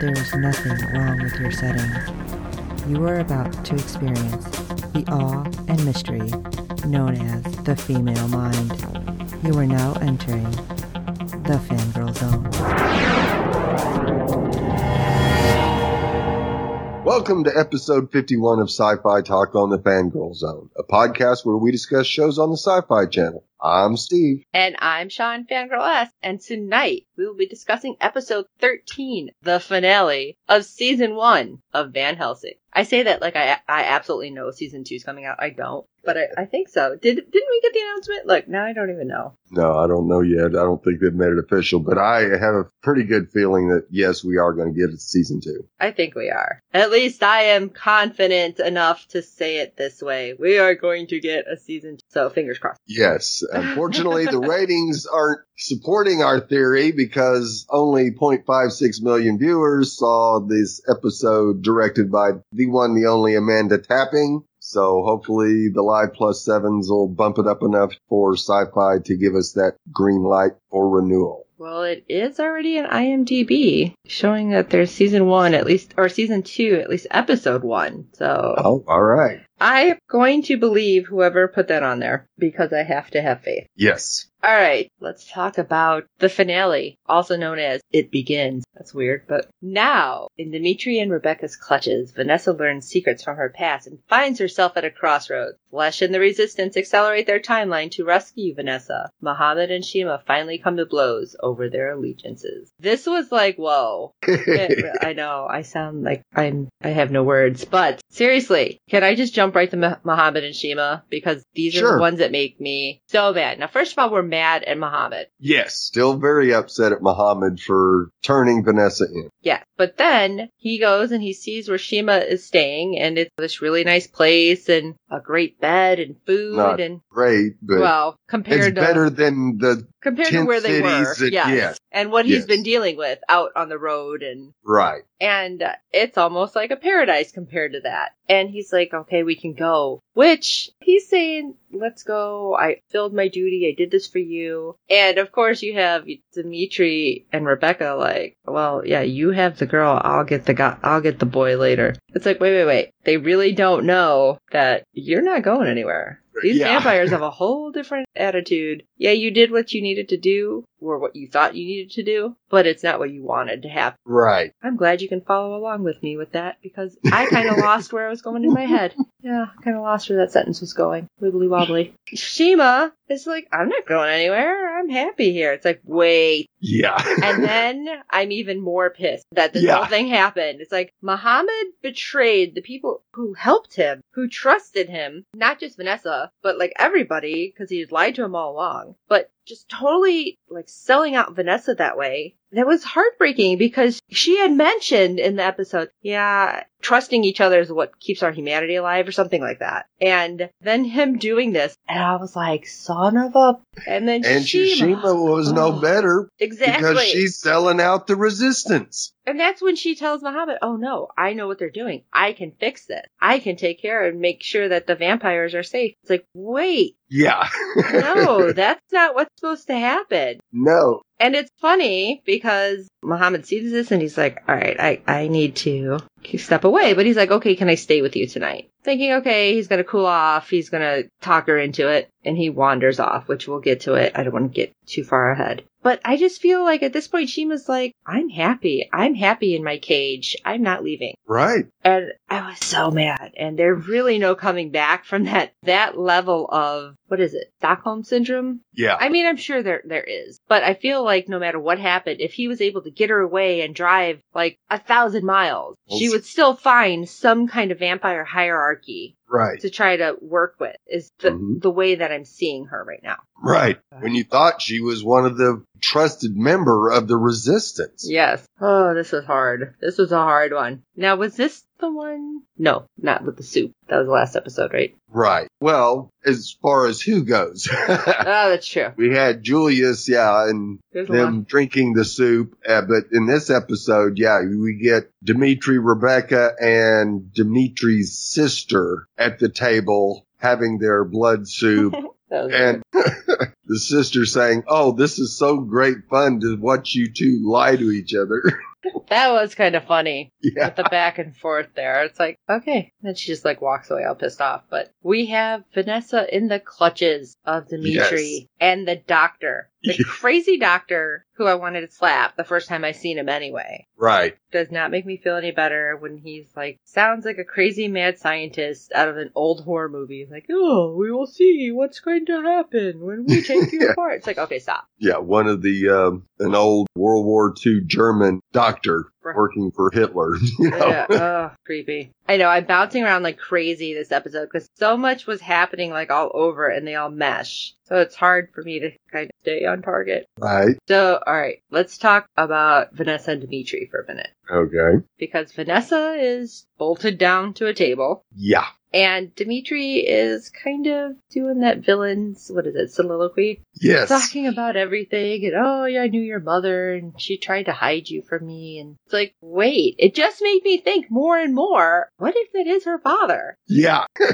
there is nothing wrong with your setting. You are about to experience the awe and mystery known as the female mind. You are now entering the fangirl zone. Welcome to episode 51 of Sci-Fi Talk on the Fangirl Zone, a podcast where we discuss shows on the Sci-Fi Channel. I'm Steve. And I'm Sean Fangirl S. And tonight we will be discussing episode 13, the finale of season one of Van Helsing. I say that like I I absolutely know season two is coming out. I don't, but I, I think so. Did didn't we get the announcement? Look, now I don't even know. No, I don't know yet. I don't think they've made it official, but I have a pretty good feeling that yes, we are going to get it season two. I think we are. At least I am confident enough to say it this way. We are going to get a season two. So fingers crossed. Yes. Unfortunately, the ratings aren't supporting our theory because only 0.56 million viewers saw this episode directed by the one, the only Amanda Tapping. So hopefully the Live Plus sevens will bump it up enough for sci-fi to give us that green light for renewal. Well, it is already an IMDb showing that there's season one at least, or season two, at least episode one. So. Oh, all right. I'm going to believe whoever put that on there because I have to have faith. Yes. All right, let's talk about the finale, also known as It Begins. That's weird, but now, in Dimitri and Rebecca's clutches, Vanessa learns secrets from her past and finds herself at a crossroads. Flesh and the Resistance accelerate their timeline to rescue Vanessa. Muhammad and Shima finally come to blows over their allegiances. This was like, whoa. I know, I sound like I'm, I have no words, but seriously, can I just jump right to Muhammad and Shima? Because these Sure. are the ones that make me so mad. Now, first of all, we're mad at Muhammad. Yes. Still very upset at Muhammad for turning Vanessa in. Yeah. But then he goes and he sees where Shima is staying and it's this really nice place and a great bed and food Not and Great, but well, compared it's to better than the compared to where they were. that- yes. yes. And what he's been dealing with out on the road and right. And it's almost like a paradise compared to that. And he's like, okay, we can go. Which he's saying, let's go. I filled my duty. I did this for you. And of course, you have Dimitri and Rebecca like, well, yeah, you have the girl. I'll get the guy. I'll get the boy later. It's like, wait, wait, wait. They really don't know that you're not going anywhere. These Yeah. vampires have a whole different attitude. Yeah, you did what you needed to do, or what you thought you needed to do, but it's not what you wanted to happen. Right. I'm glad you can follow along with me with that because I kind of lost where I was going in my head. Yeah, kind of lost where that sentence was going. Wibbly wobbly. Shima is like, I'm not going anywhere. I'm happy here. It's like, wait. Yeah. And then I'm even more pissed that this Yeah. whole thing happened. It's like Muhammad betrayed the people who helped him, who trusted him, not just Vanessa, but like everybody, because he had lied to him all along. But just totally like selling out Vanessa that way. That was heartbreaking because she had mentioned in the episode, yeah, trusting each other is what keeps our humanity alive or something like that. And then him doing this, and I was like, son of a. And then and Shima. Shima was no better Exactly. because she's selling out the resistance. And that's when she tells Muhammad, oh no, I know what they're doing. I can fix this. I can take care and make sure that the vampires are safe. It's like, wait, Yeah. no, that's not what's supposed to happen. no. And it's funny because Muhammad sees this and he's like, all right, I, I need to step away. But he's like, okay, can I stay with you tonight? Thinking, okay, he's going to cool off. He's going to talk her into it. And he wanders off, which we'll get to it. I don't want to get too far ahead. But I just feel like at this point, Shima's like, I'm happy. I'm happy in my cage. I'm not leaving. Right. And I was so mad. And there's really no coming back from that, that level of, what is it? Stockholm syndrome? Yeah. I mean, I'm sure there there is, but I feel like no matter what happened, if he was able to get her away and drive like a thousand miles, she would still find some kind of vampire hierarchy right. to try to work with. Is the Mhm. the way that I'm seeing her right now. Right. When you thought she was one of the trusted member of the resistance. Yes. Oh, this was hard. This was a hard one. Now, was this the one? No, not with the soup. That was the last episode, right? Right. Well, as far as who goes, Oh, that's true. we had Julius, yeah, and There's them drinking the soup. Uh, but in this episode, yeah, we get Dimitri, Rebecca, and Dimitri's sister at the table having their blood soup. And the sister saying, "Oh, this is so great fun to watch you two lie to each other." That was kind of funny yeah, with the back and forth there. It's like, okay. Then she just like walks away all pissed off. But we have Vanessa in the clutches of Dimitri Yes. and the doctor. The crazy doctor who I wanted to slap the first time I seen him anyway. right. Does not make me feel any better when he's like, sounds like a crazy mad scientist out of an old horror movie. Like, oh, we will see what's going to happen when we take you Yeah. apart. It's like, okay, stop. Yeah, one of the um, an old World War II German doctor Right. working for Hitler. You know? Yeah, ugh, creepy. I know, I'm bouncing around like crazy this episode because so much was happening like all over and they all mesh. So it's hard for me to kind stay on target. Right. So, alright, let's talk about Vanessa and Dimitri for a minute. Okay. Because Vanessa is bolted down to a table Yeah. and Dimitri is kind of doing that villain's, what is it, soliloquy? Yes. talking about everything and oh yeah, I knew your mother and she tried to hide you from me and it's like, wait, it just made me think more and more, what if that is her father? Yeah.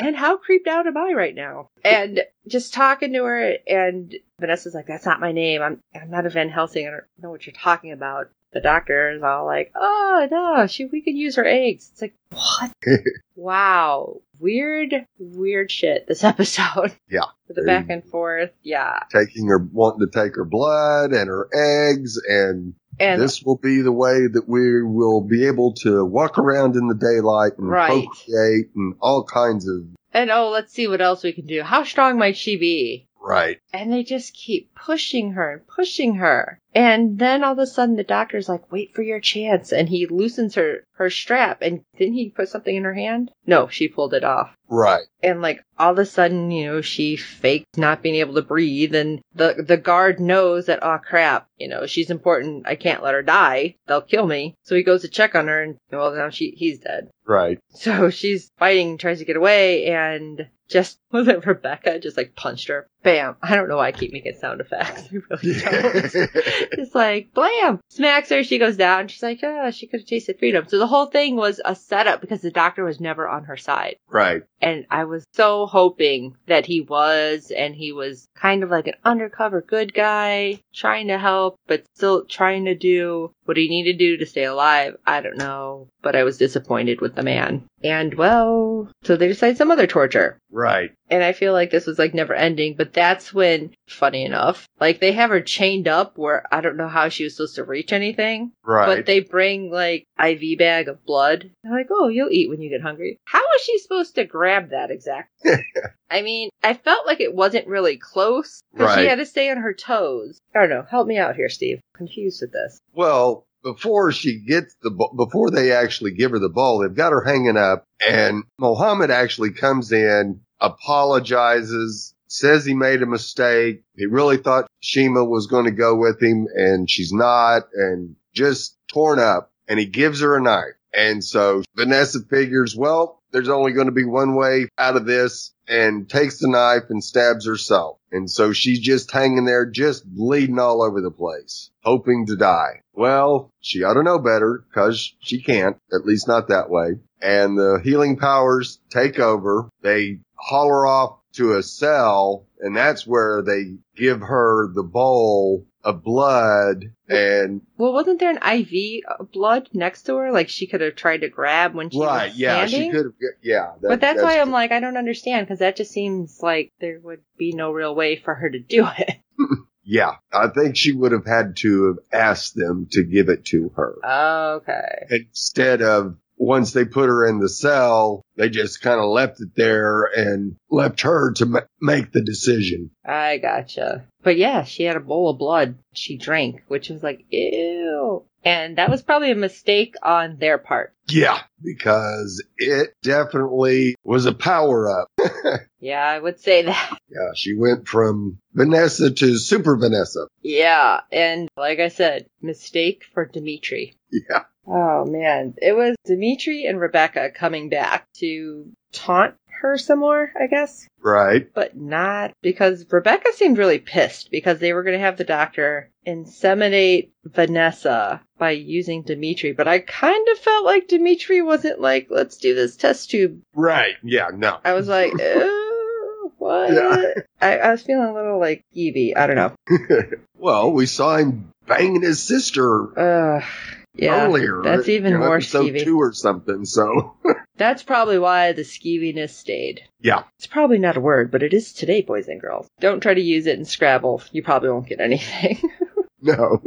And how creeped out am I right now? And just talking to her and Vanessa's like, That's not my name. I'm I'm not a Van Helsing. I don't know what you're talking about. The doctor is all like, Oh no, she we could use her eggs. It's like, What? wow. Weird, weird shit this episode. Yeah. With the back and forth. Yeah. Taking her, wanting to take her blood and her eggs and, And this will be the way that we will be able to walk around in the daylight and Right. procreate and all kinds of, And oh, let's see what else we can do. How strong might she be? Right. And they just keep pushing her and pushing her. And then all of a sudden the doctor's like, wait for your chance. And he loosens her, her strap. And didn't he put something in her hand? No, she pulled it off. Right. And like all of a sudden, you know, she faked not being able to breathe. And the, the guard knows that, oh crap, you know, she's important. I can't let her die. They'll kill me. So he goes to check on her and, well, now she, he's dead. Right. So she's fighting, tries to get away, and just was it Rebecca just like punched her. Bam! I don't know why I keep making sound effects. I really don't. It's like blam, smacks her. She goes down. She's like, oh, she could have tasted freedom. So the whole thing was a setup because the doctor was never on her side. right. And I was so hoping that he was, and he was kind of like an undercover good guy, trying to help, but still trying to do what he needed to do to stay alive. I don't know, but I was disappointed with the man. And well, so they decide some other torture. Right. And I feel like this was like never ending, but that's when, funny enough, like they have her chained up where I don't know how she was supposed to reach anything. Right. But they bring like IV bag of blood. They're like, oh, you'll eat when you get hungry. How is she supposed to grab that exactly? I mean, I felt like it wasn't really close, but she had to stay on her toes. I don't know. Help me out here, Steve. confused with this. Well, before she gets the before they actually give her the ball, they've got her hanging up and Mohammed actually comes in, apologizes, says he made a mistake. He really thought Shima was going to go with him and she's not and just torn up and he gives her a knife. And so Vanessa figures, well, there's only going to be one way out of this and takes the knife and stabs herself. And so she's just hanging there, just bleeding all over the place, hoping to die. Well, she ought to know better because she can't, at least not that way. And the healing powers take over. They haul her off to a cell and that's where they give her the bowl of blood and Well, wasn't there an IV of blood next to her? Like she could have tried to grab when she was. right. was Yeah. standing? She could have, yeah. that- but that's, why I'm like, I don't understand because that just seems like there would be no real way for her to do it. Yeah, I think she would have had to have asked them to give it to her oh, okay. instead of once they put her in the cell, they just kind of left it there and left her to ma- make the decision. I gotcha. But yeah, she had a bowl of blood she drank, which was like, ew. And that was probably a mistake on their part. Yeah, because it definitely was a power up. Yeah, I would say that. yeah, she went from Vanessa to Super Vanessa. Yeah, and like I said, mistake for Dimitri. Yeah. Oh man, it was Dimitri and Rebecca coming back to taunt her some more, I guess. Right. But not because Rebecca seemed really pissed because they were going to have the doctor inseminate Vanessa by using Dimitri. But I kind of felt like Dimitri wasn't like, let's do this test tube. Right. Yeah, no. I was like, "Ew, what? Yeah. I, I was feeling a little like Evie. I don't know. well, we saw him banging his sister Uh, yeah, earlier. that's even you know, more skeevy. two or something. So, That's probably why the skeeviness stayed. yeah. It's probably not a word, but it is today, boys and girls. Don't try to use it in Scrabble. You probably won't get anything. No.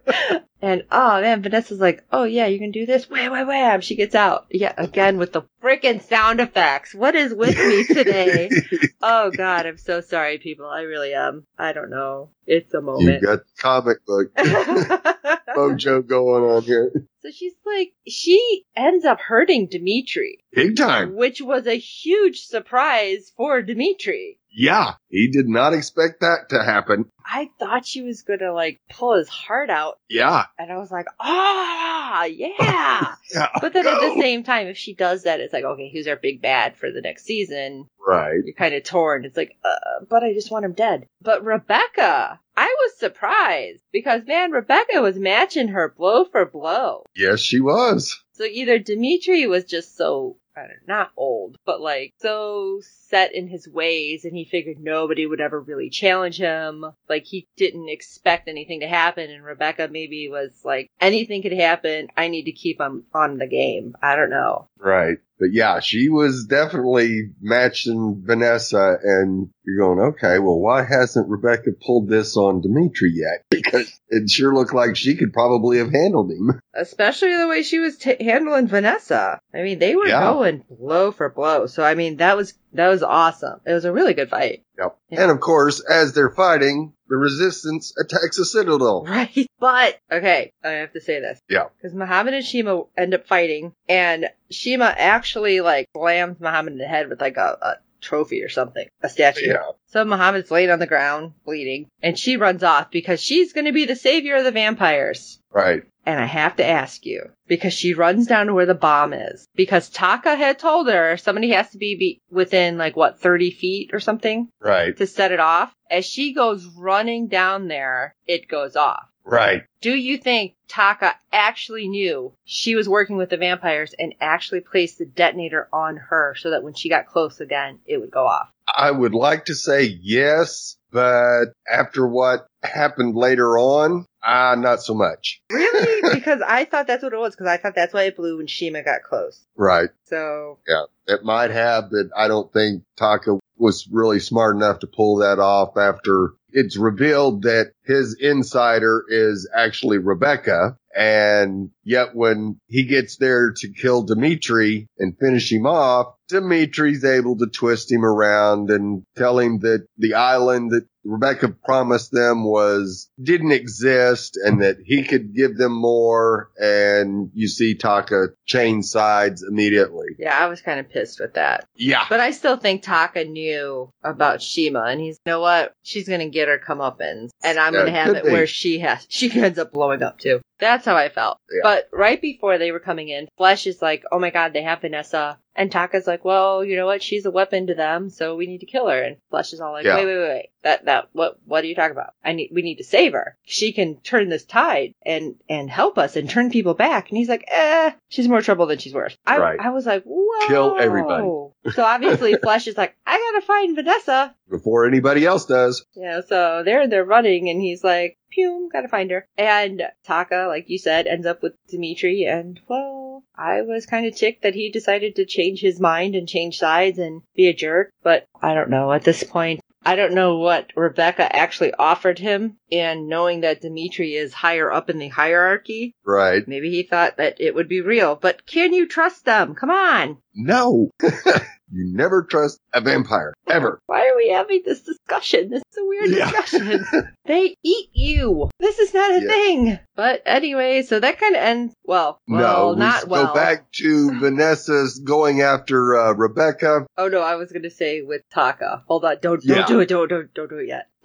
and oh man, Vanessa's like, oh yeah, you can do this. Wham, wham, wham. She gets out. Yeah, again with the freaking sound effects. What is with me today? oh god, I'm so sorry, people. I really am. I don't know. It's a moment. you got comic book mojo going on here. so she's like, she ends up hurting Dimitri, Big time. which was a huge surprise for Dimitri. Yeah. He did not expect that to happen. I thought she was gonna like pull his heart out, Yeah. and I was like, ah, yeah. Yeah. But then at the same time, if she does that, it's like, okay, who's our big bad for the next season? Right. You're kind of torn. It's like, uh, but I just want him dead. But Rebecca, I was surprised because man, Rebecca was matching her blow for blow. Yes, she was. So either Dimitri was just so, I don't not old, but like so set in his ways and he figured nobody would ever really challenge him. Like he didn't expect anything to happen and Rebecca maybe was like, anything could happen. I need to keep him on the game. I don't know. Right. But yeah, she was definitely matching Vanessa and you're going, okay, well, why hasn't Rebecca pulled this on Dimitri yet? Because it sure looked like she could probably have handled him. Especially the way she was t- handling Vanessa. I mean, they were Yeah. going blow for blow. So I mean, that was, that was awesome. It was a really good fight. Yep. Yeah. And of course, as they're fighting, the resistance attacks the citadel. Right. But, okay, I have to say this. Yeah. Because Muhammad and Shima end up fighting, and Shima actually, like, slams Muhammad in the head with, like, a, a trophy or something, a statue. Yeah. So Muhammad's laying on the ground, bleeding, and she runs off because she's going to be the savior of the vampires. Right. And I have to ask you, because she runs down to where the bomb is, because Taka had told her somebody has to be, be within, like, what, 30 feet or something Right. to set it off. As she goes running down there, it goes off. Right. Do you think Taka actually knew she was working with the vampires and actually placed the detonator on her so that when she got close again, it would go off? I would like to say yes, but after what happened later on, ah, not so much. Really? because I thought that's what it was, because I thought that's why it blew when Shima got close. Right. So, Yeah. It might have, but I don't think Taka was really smart enough to pull that off after it's revealed that his insider is actually Rebecca. And yet when he gets there to kill Dimitri and finish him off, Dimitri's able to twist him around and tell him that the island that Rebecca promised them was, didn't exist and that he could give them more. And you see Taka change sides immediately. yeah, I was kind of pissed with that. Yeah. But I still think Taka knew about Shima, and he's, you know what? She's gonna get her comeuppance, and I'm Yeah, gonna have it be. where she has, she ends up blowing up too. That's how I felt. Yeah. But right before they were coming in, Flesh is like, oh my god, they have Vanessa. And Taka's like, well, you know what? She's a weapon to them, so we need to kill her. And Flesh is all like, Yeah. wait, wait, wait, wait. That, that, what, what are you talking about? I need, we need to save her. She can turn this tide and, and help us and turn people back. And he's like, eh, she's more trouble than she's worth. I, Right. I was like, whoa. Kill everybody. So obviously Flesh is like, I gotta find Vanessa. Before anybody else does. Yeah, so they're they're running and he's like, Pew, gotta find her. And Taka, like you said, ends up with Dimitri and well, I was kind of ticked that he decided to change his mind and change sides and be a jerk, but I don't know, at this point I don't know what Rebecca actually offered him, and knowing that Dimitri is higher up in the hierarchy, Right. maybe he thought that it would be real. But can you trust them? Come on. No. You never trust a vampire. Ever. Why are we having this discussion? This is a weird Yeah. discussion. they eat you. This is not a Yeah. thing. But anyway, so that kind of ends well. Well, no, not we well. go back to Vanessa's going after uh, Rebecca. Oh no, I was gonna say with Taka. Hold on, don't don't Yeah. do it, don't don't don't do it yet.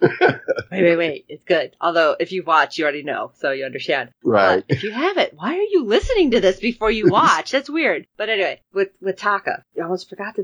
wait, wait, wait. It's good. Although if you watch, you already know, so you understand. Right. But if you haven't, why are you listening to this before you watch? That's weird. But anyway, with with Taka, I almost forgot to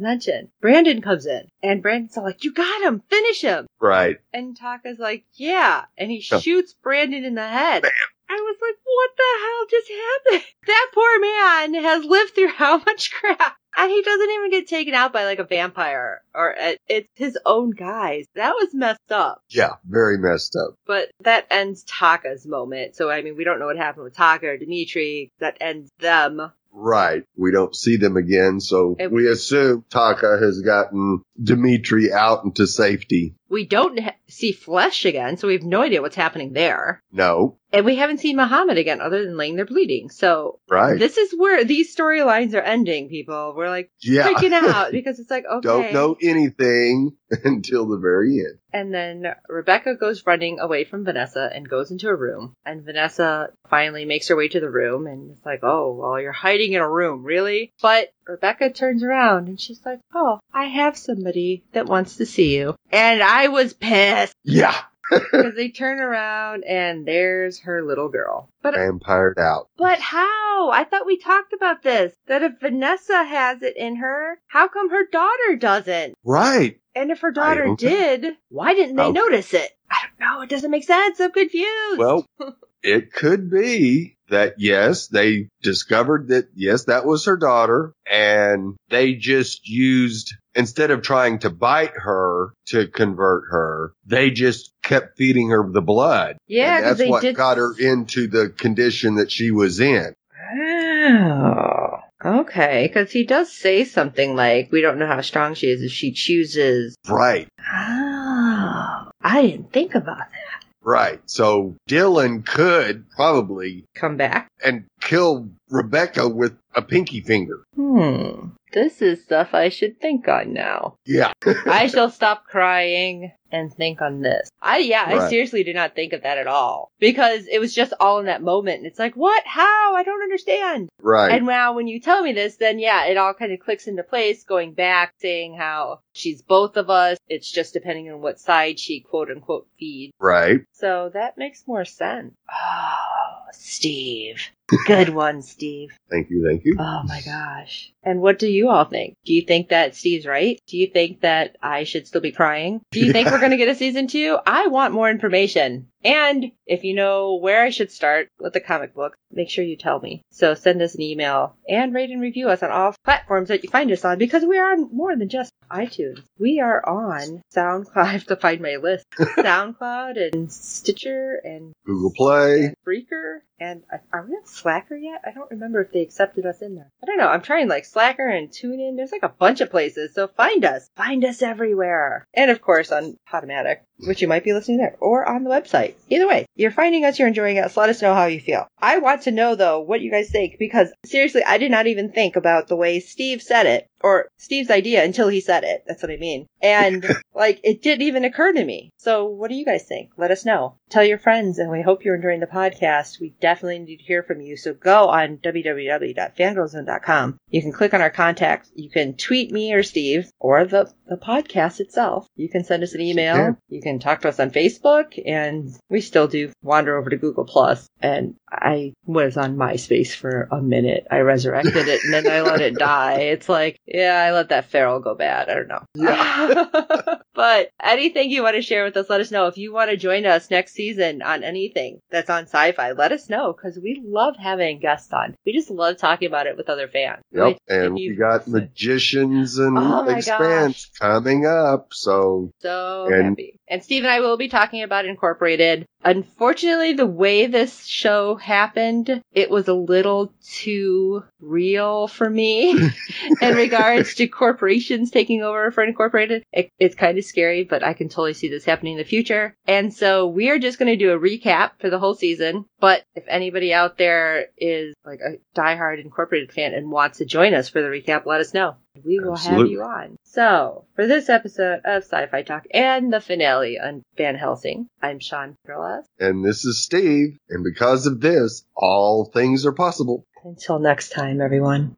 Brandon comes in, and Brandon's all like, "You got him, finish him." Right. And Taka's like, "Yeah," and he shoots Brandon in the head. I was like, "What the hell just happened?" That poor man has lived through how much crap. And he doesn't even get taken out by like a vampire or it, it's his own guys. That was messed up. Yeah. Very messed up. But that ends Taka's moment. So, I mean, we don't know what happened with Taka or Dimitri. That ends them. Right. We don't see them again, so And- we assume Taka has gotten Dimitri out into safety. We don't ha- see Flesh again, so we have no idea what's happening there. No. And we haven't seen Muhammad again other than laying there bleeding. So Right. this is where these storylines are ending, people. We're like yeah. freaking out because it's like, okay. Don't know anything until the very end. And then Rebecca goes running away from Vanessa and goes into a room. And Vanessa finally makes her way to the room and it's like, oh, well, you're hiding in a room, really? But Rebecca turns around and she's like, oh, I have somebody that wants to see you. And I was pissed Yeah. Because they turn around and there's her little girl. But Vampired out. but how? I thought we talked about this. That if Vanessa has it in her, how come her daughter doesn't? Right. And if her daughter did, why didn't they How- notice it? I don't know. It doesn't make sense. I'm confused. Well, it could be that yes, they discovered that yes, that was her daughter and they just used, instead of trying to bite her to convert her, they just kept feeding her the blood. yeah, and that's what did. got her into the condition that she was in. Oh, okay. Because he does say something like, "We don't know how strong she is if she chooses." Right. Oh, I didn't think about that. Right. So Dylan could probably Come back. and kill Rebecca with a pinky finger. Hmm. This is stuff I should think on now. Yeah. I shall stop crying and think on this. I yeah, I seriously did not think of that at all because it was just all in that moment. And it's like, what? How? I don't understand. Right. And now when you tell me this, then yeah, it all kind of clicks into place. Going back, saying how she's both of us. It's just depending on what side she quote unquote feeds. right. So that makes more sense. Ah. Steve. Good one, Steve. Thank you. Thank you. Oh my gosh. And what do you all think? Do you think that Steve's right? Do you think that I should still be crying? Do you think we're going to get a season two? I want more information. And if you know where I should start with the comic book, make sure you tell me. So send us an email and rate and review us on all platforms that you find us on because we are on more than just iTunes. We are on SoundCloud. I have to find my list. SoundCloud and Stitcher and Google Play. and Breaker, and I- are we on Slacker yet? I don't remember if they accepted us in there. I don't know. I'm trying like Slacker and TuneIn. There's like a bunch of places, so find us. Find us everywhere. And of course on Podomatic, which you might be listening there, or on the website. Either way, you're finding us, you're enjoying us. Let us know how you feel. I want to know though what you guys think because seriously, I did not even think about the way Steve said it or Steve's idea until he said it. That's what I mean. And like it didn't even occur to me. So what do you guys think? Let us know. Tell your friends and we hope you're enjoying the podcast. We definitely need to hear from you. So go on www.fangirlzone.com. You can click on our contacts. You can tweet me or Steve or the, the podcast itself. You can send us an email. can. You can talk to us on Facebook and we still do wander over to Google Plus. Plus and I was on MySpace for a minute. I resurrected it and then I let it die. It's like, yeah, I let that feral go bad. I don't know. Yeah. but anything you want to share with us, let us know. If you want to join us next season on anything that's on sci-fi, let us know because we love having guests on. We just love talking about it with other fans. Yep. Which, And we got magicians and Oh expanse coming up. So So And- happy. And Steve and I will be talking about Incorporated. Unfortunately, the way this show happened, it was a little too real for me in regards to corporations taking over for Incorporated. It, it's kind of scary, but I can totally see this happening in the future. And so we are just going to do a recap for the whole season. But if anybody out there is like a diehard Incorporated fan and wants to join us for the recap, let us know. We will have you on. So, for this episode of Sci-Fi Talk and the finale on Van Helsing, I'm Sean Perlas. And this is Steve. And because of this, all things are possible. Until next time, everyone.